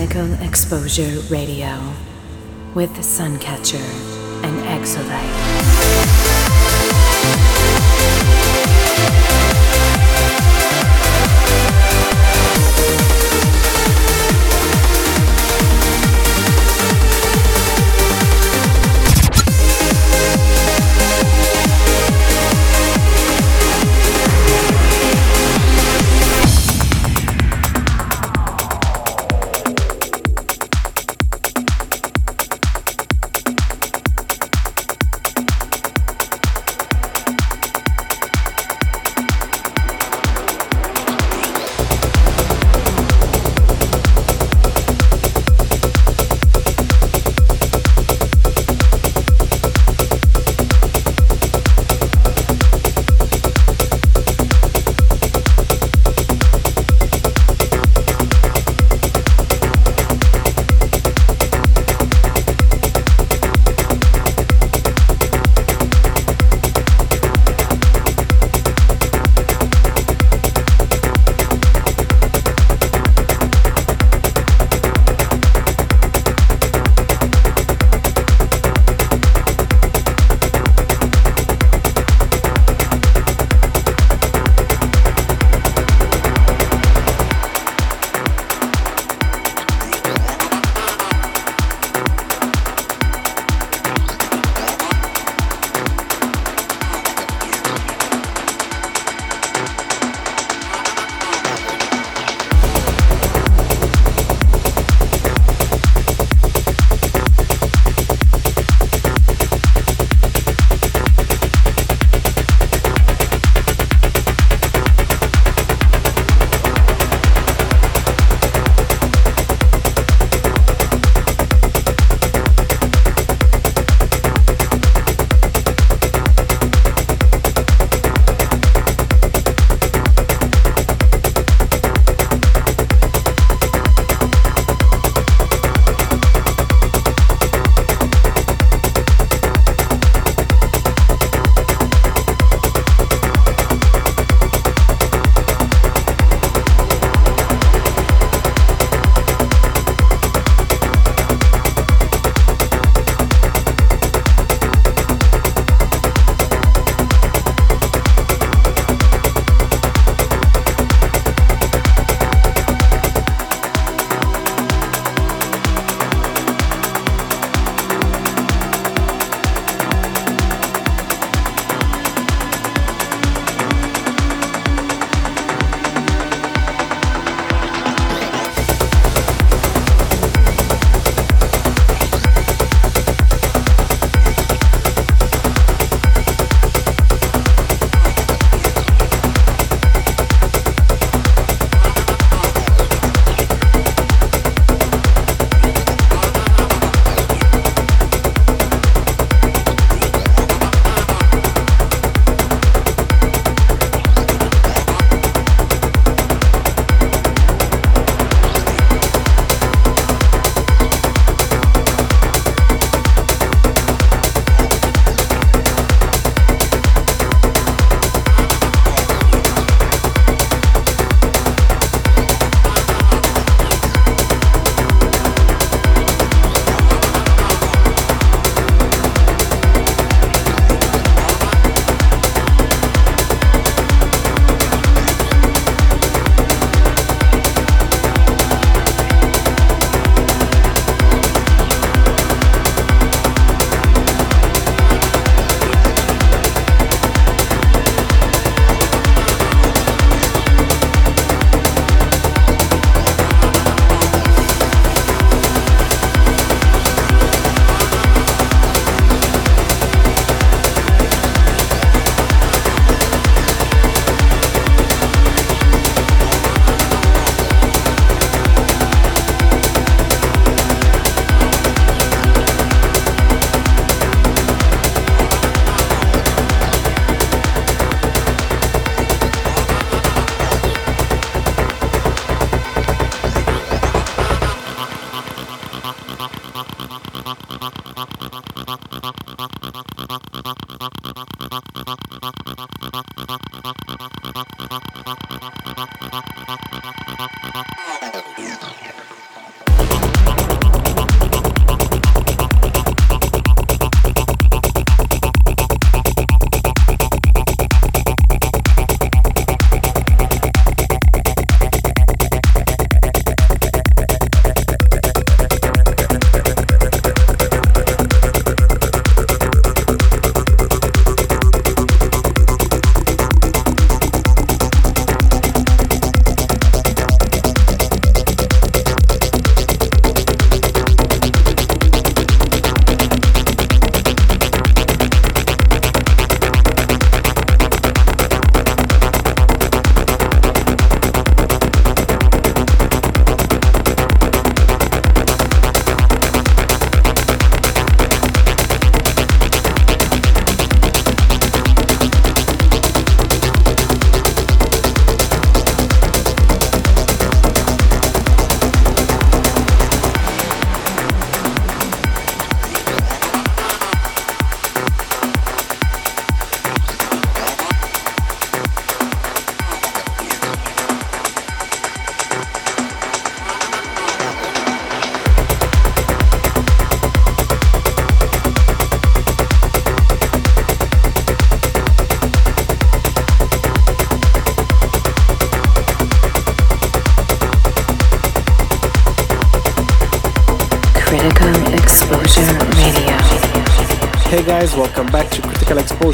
Critical Exposure Radio with Suncatcher and Exolite.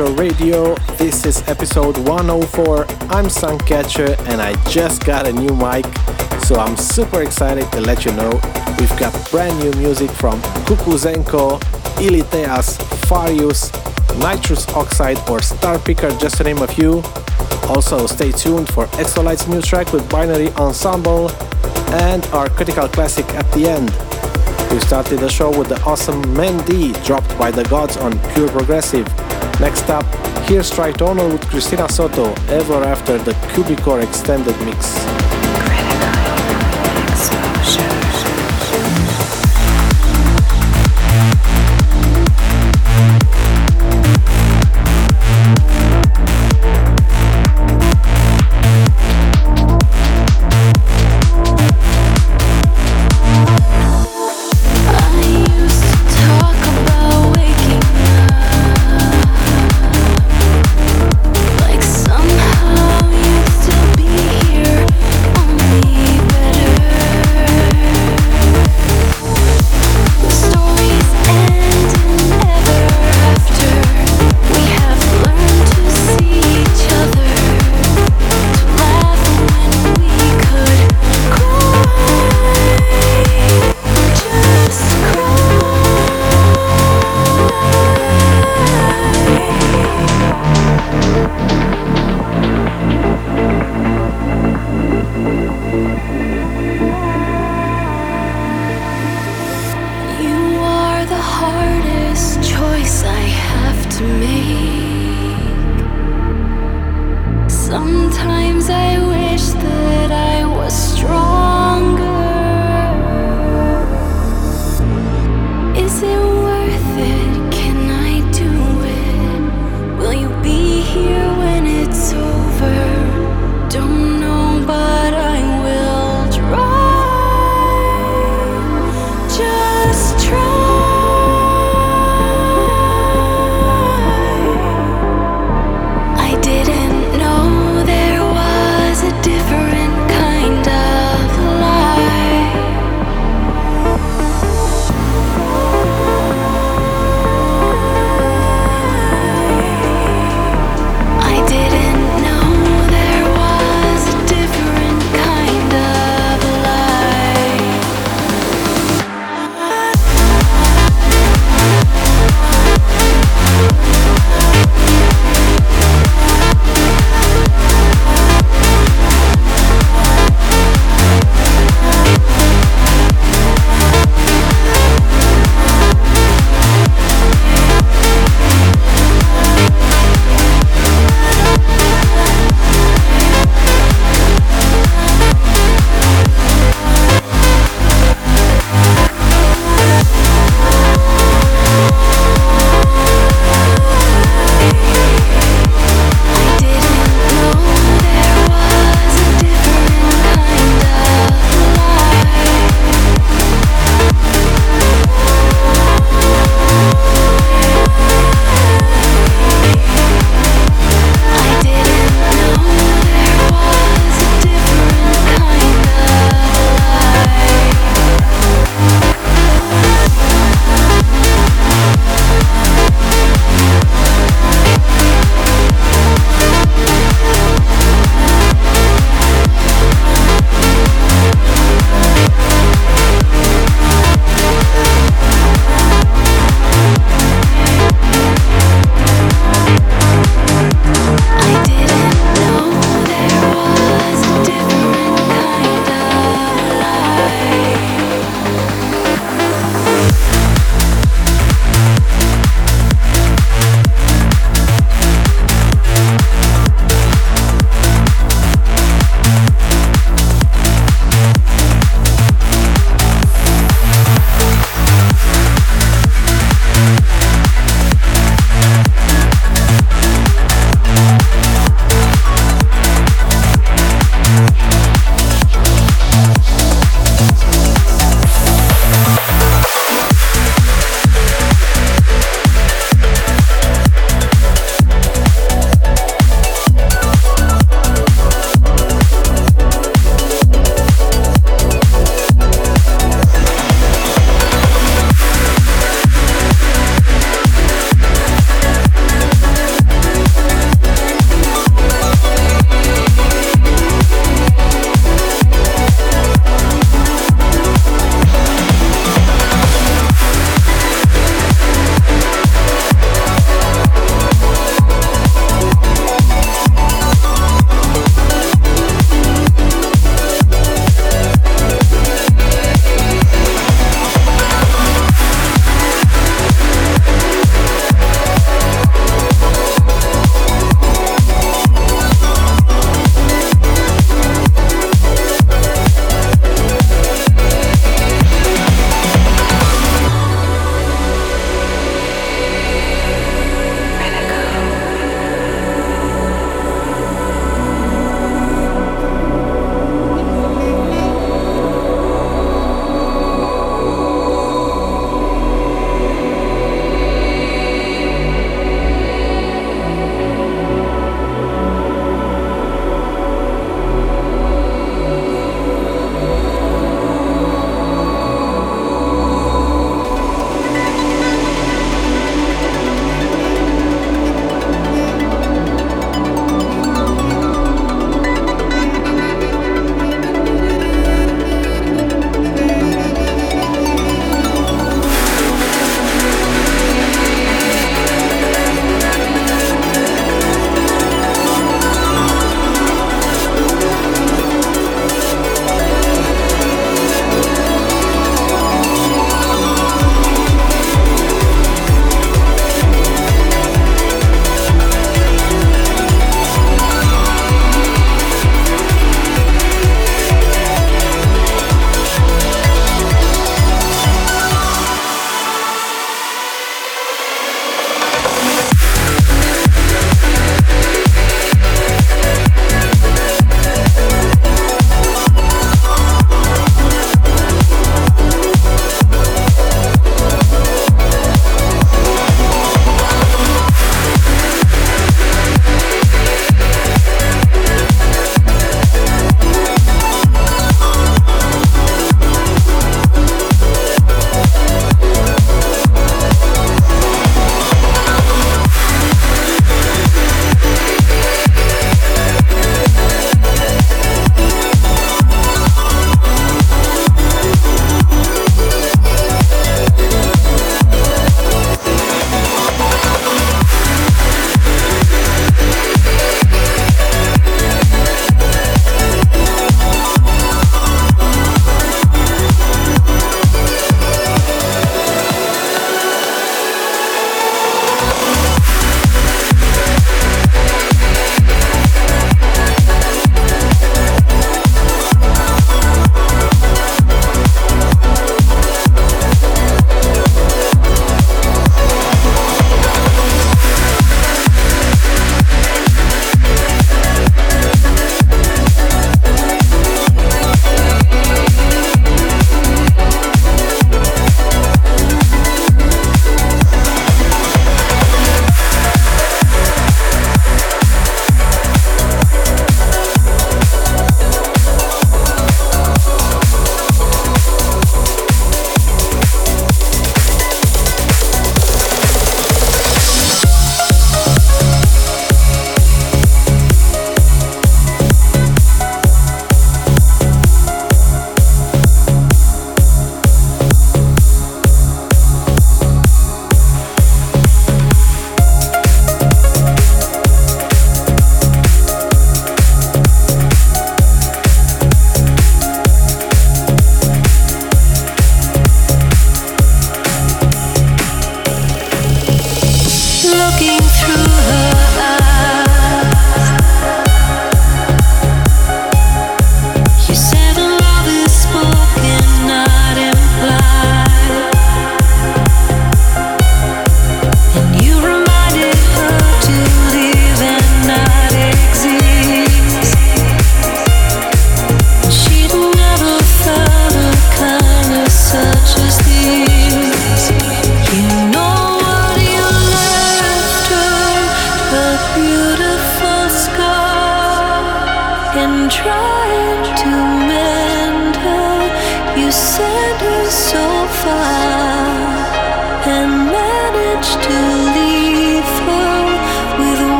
Exposure Radio. This is episode 104. I'm Suncatcher and I just got a new mic, so I'm super excited to let you know we've got brand new music from Kukuzenko, Illitheas, Farius, Nitrous Oxide or Star Picker, just to name a few. Also, stay tuned for Exolite's new track with Binary Ensemble and our critical classic at the end. We started the show with the awesome Mendy dropped by the gods on Pure Progressive. Next up, here's Tritonal with Cristina Soto, ever after the Cubicore extended mix.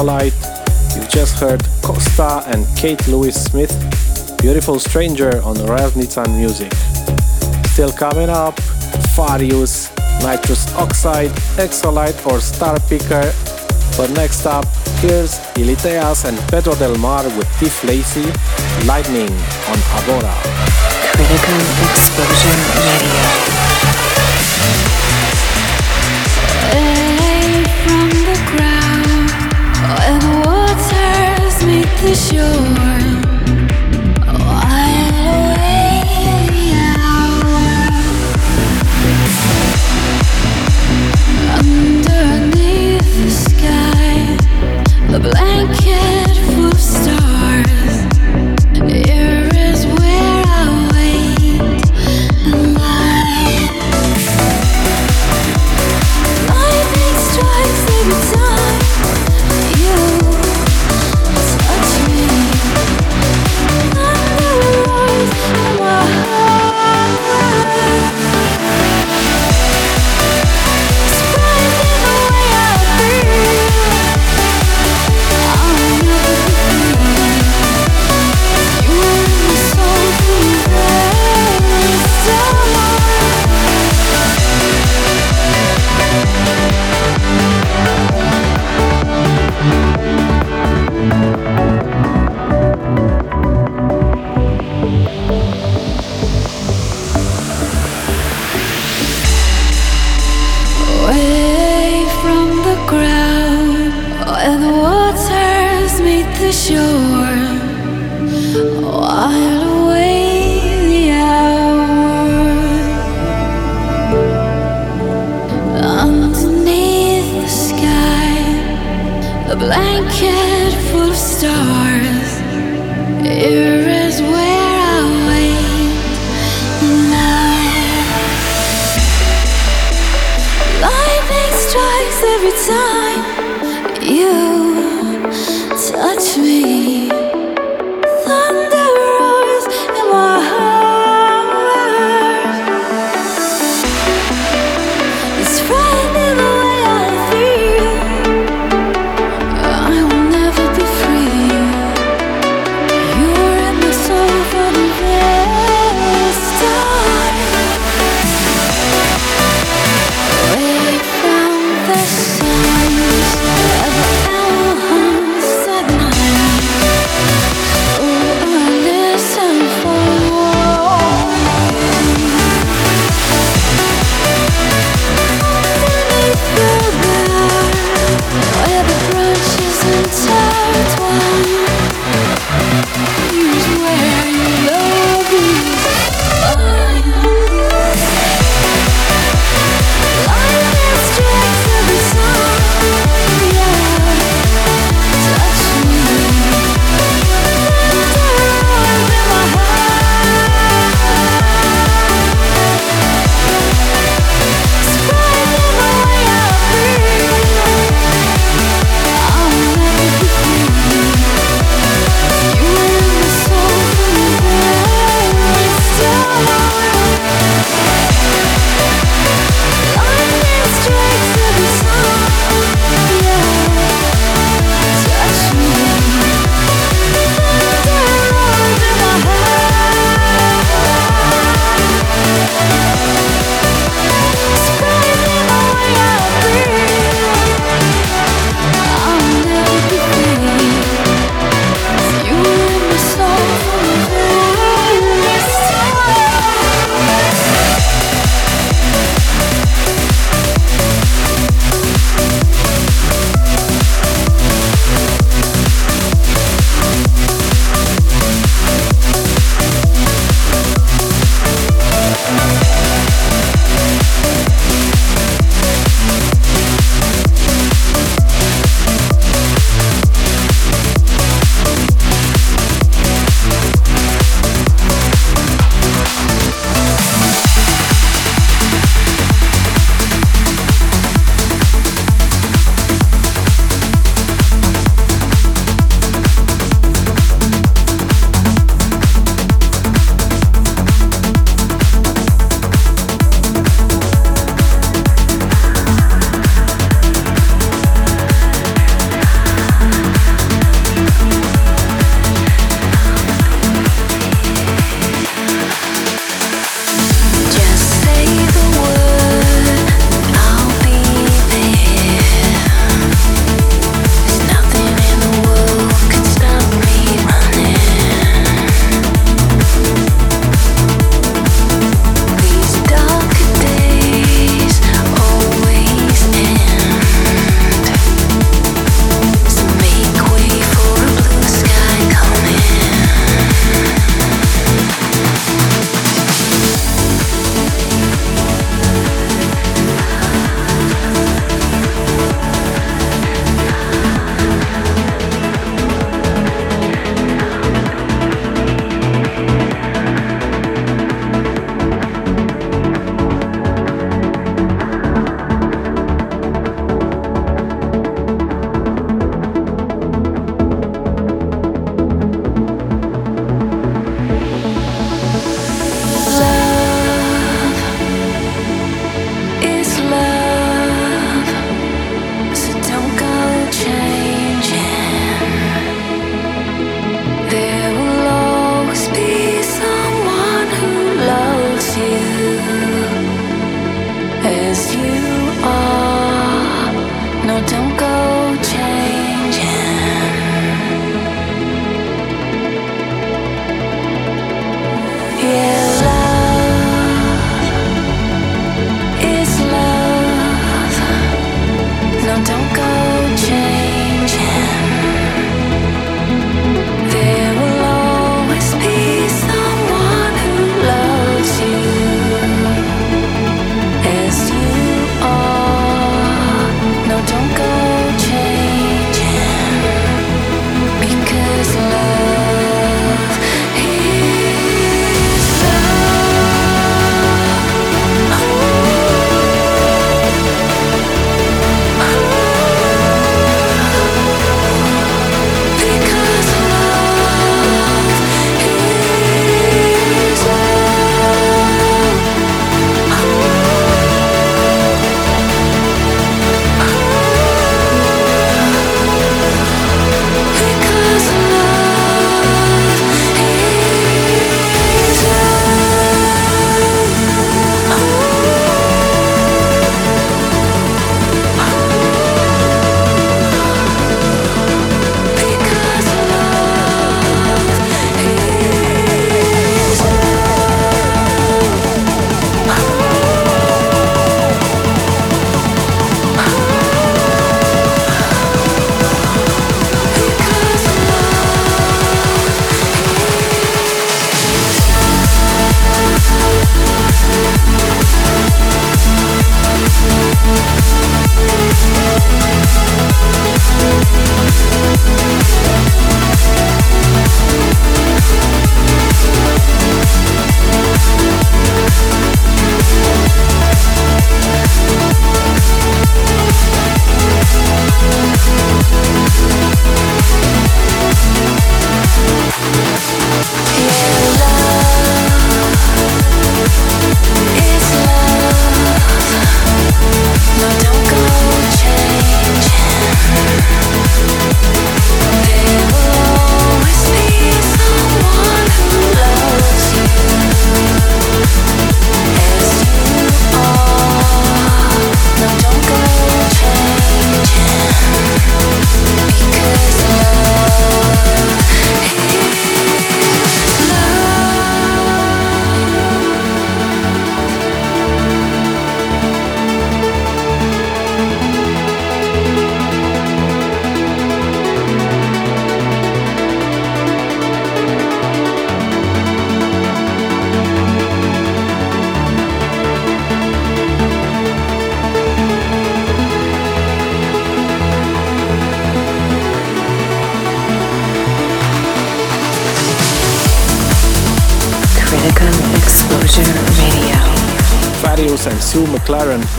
You've just heard Costa and Kate Louise Smith, Beautiful Stranger on Raz Nitzan Music. Still coming up, Farius, Nitrous Oxide, Exolite or Star Picker. But next up, here's Illitheas and Pedro Del Mar with Tiff Lacey, Lightning on Abora. Critical Exposure Radio. The shore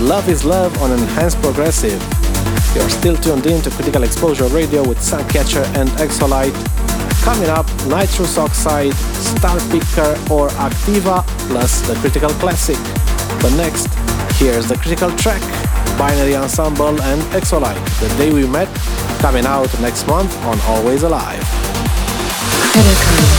Love is Love on Enhanced Progressive. You're still tuned in to Critical Exposure Radio with Suncatcher and Exolite. Coming up, Nitrous Oxide, Star Picker or Activa, plus the Critical Classic. But next, here's the Critical track, Binary Ensemble and Exolite, The Day We Met, coming out next month on Always Alive. Critical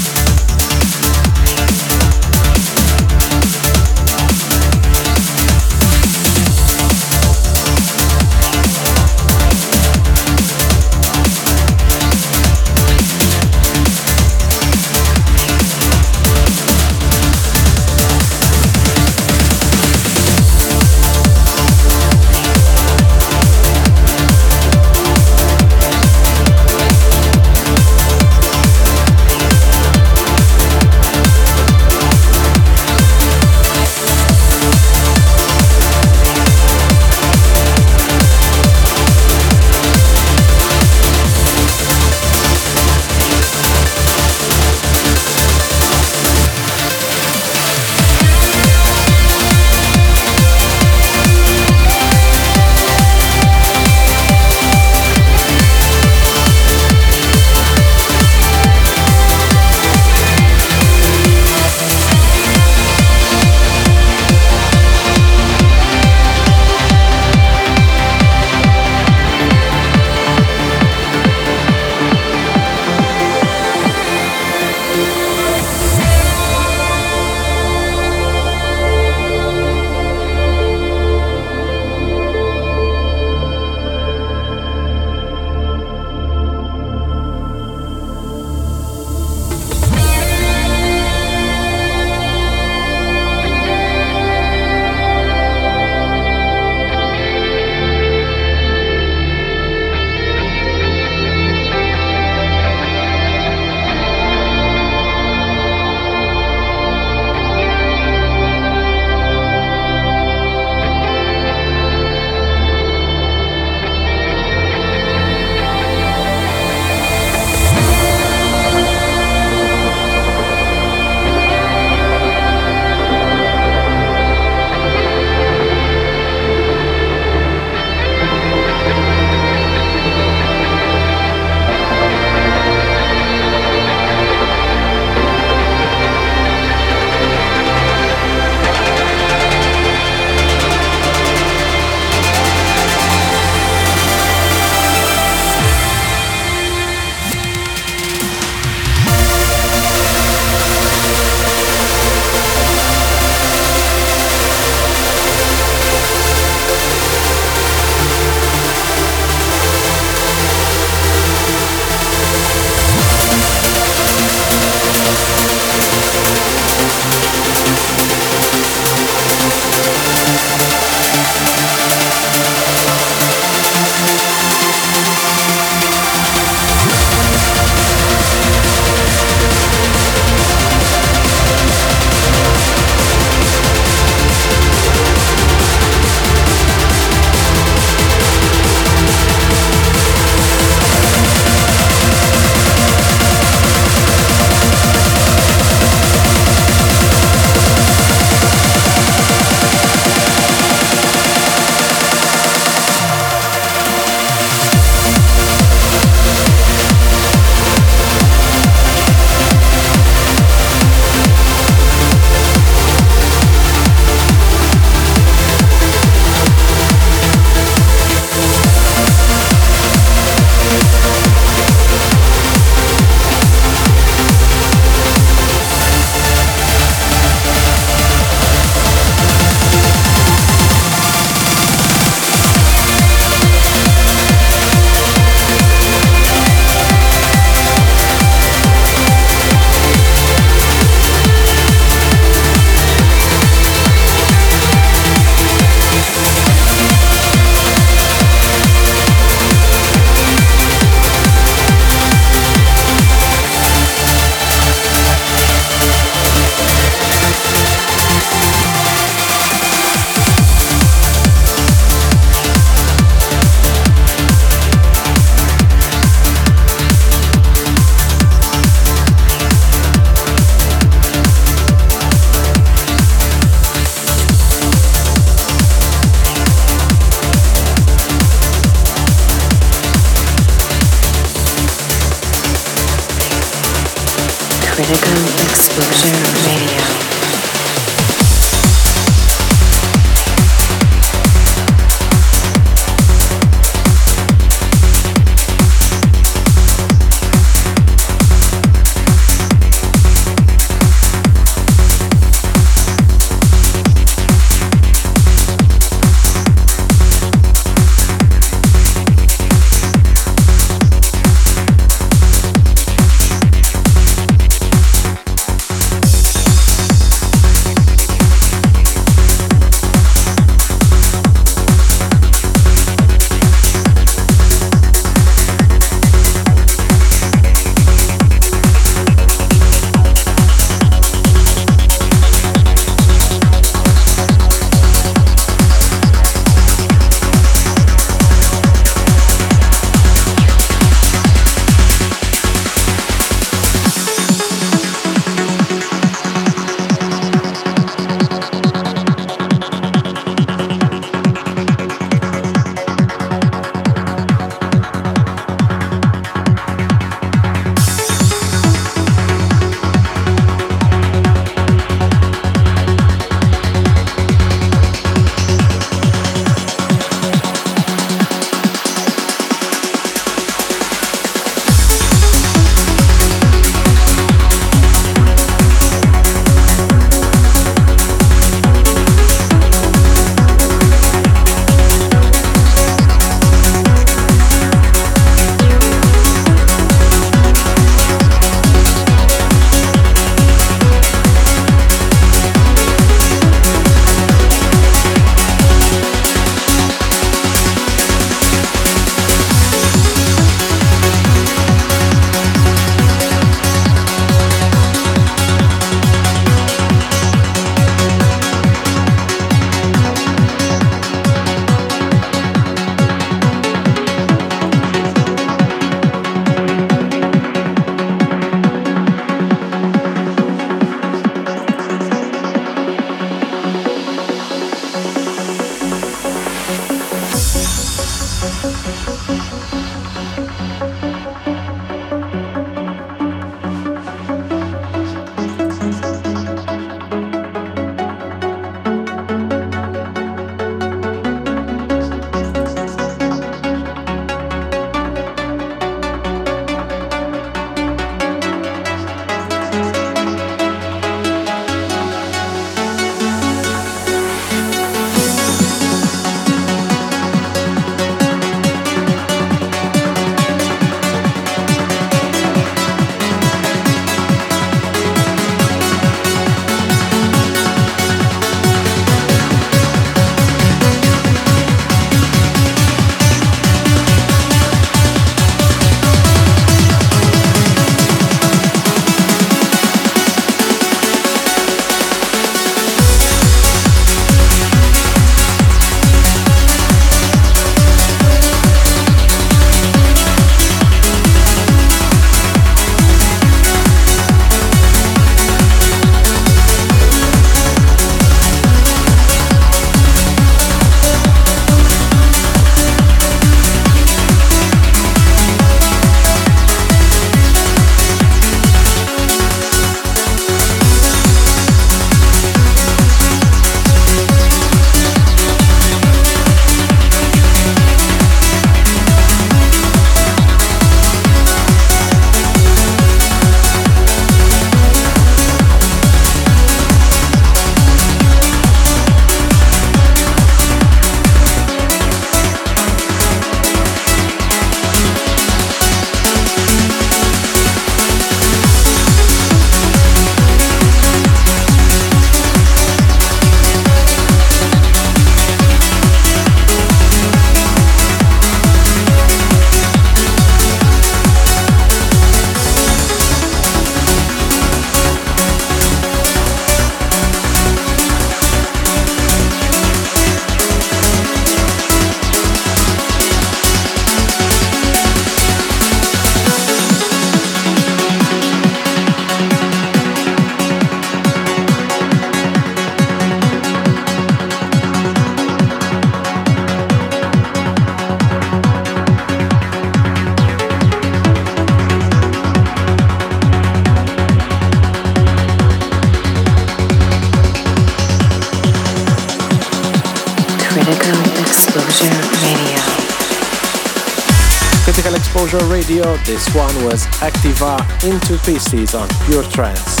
Radio, this one was Activa into pieces on Pure Trance.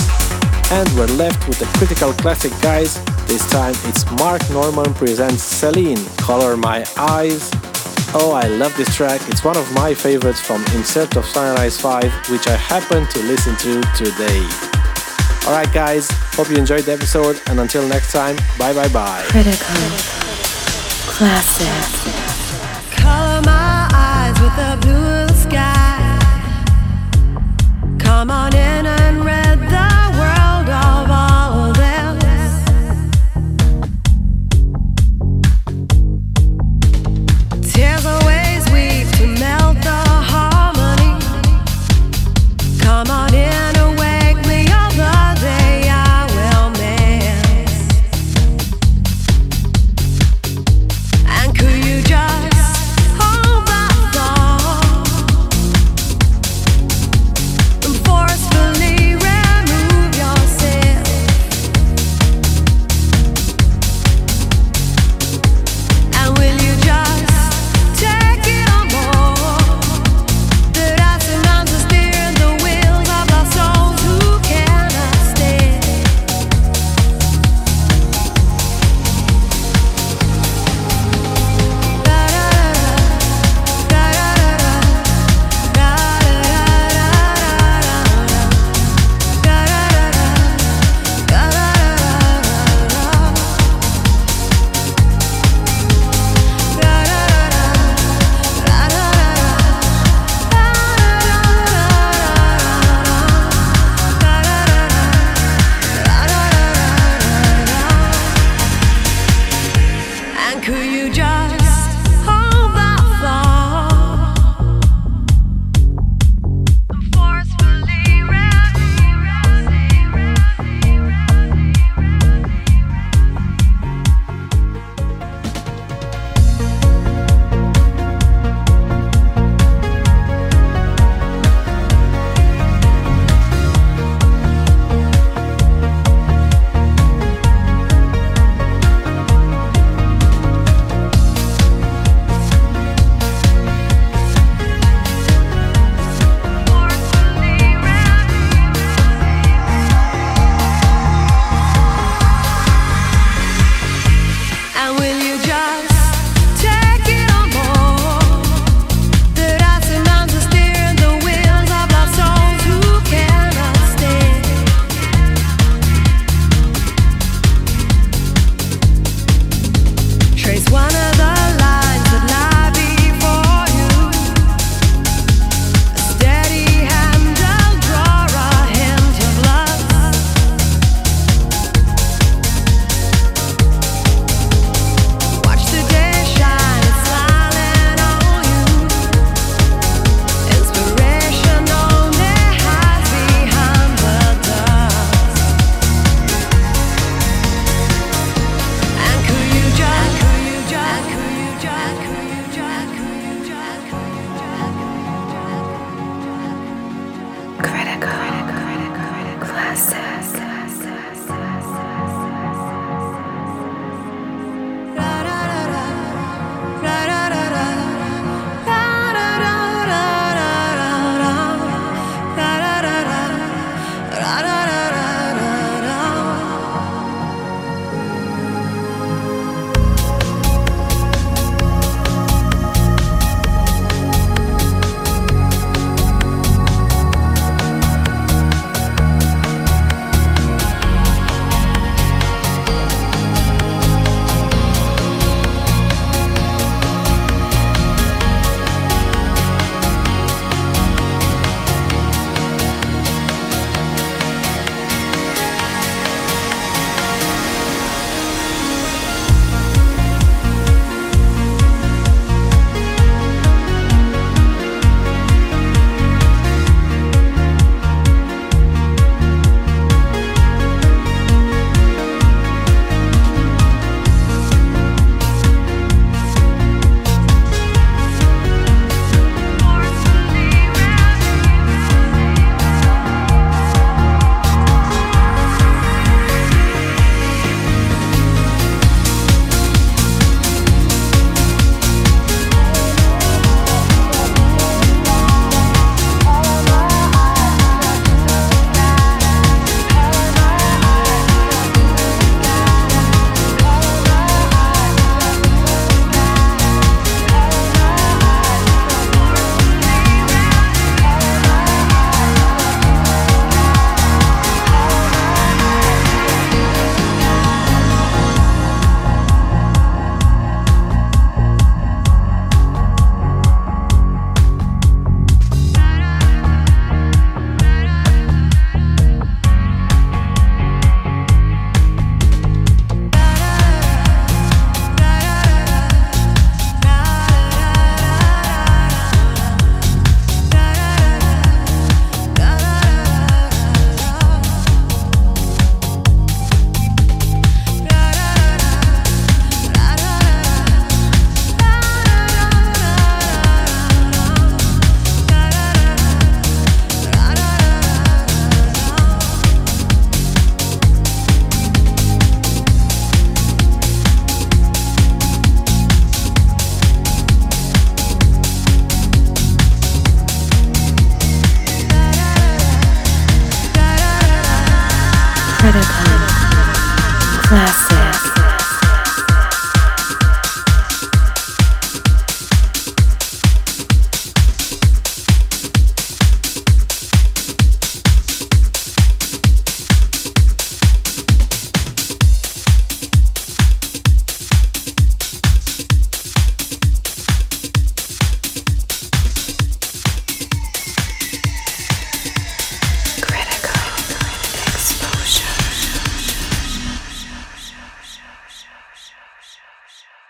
And we're left with the Critical Classic guys. This time it's Mark Norman presents Celine, Color My Eyes. Oh, I love this track. It's one of my favorites from In Search of Sunrise 5, which I happen to listen to today. Alright, guys, hope you enjoyed the episode, and until next time, bye bye bye. Critical. Classic. Color my eyes with the blue Come on in.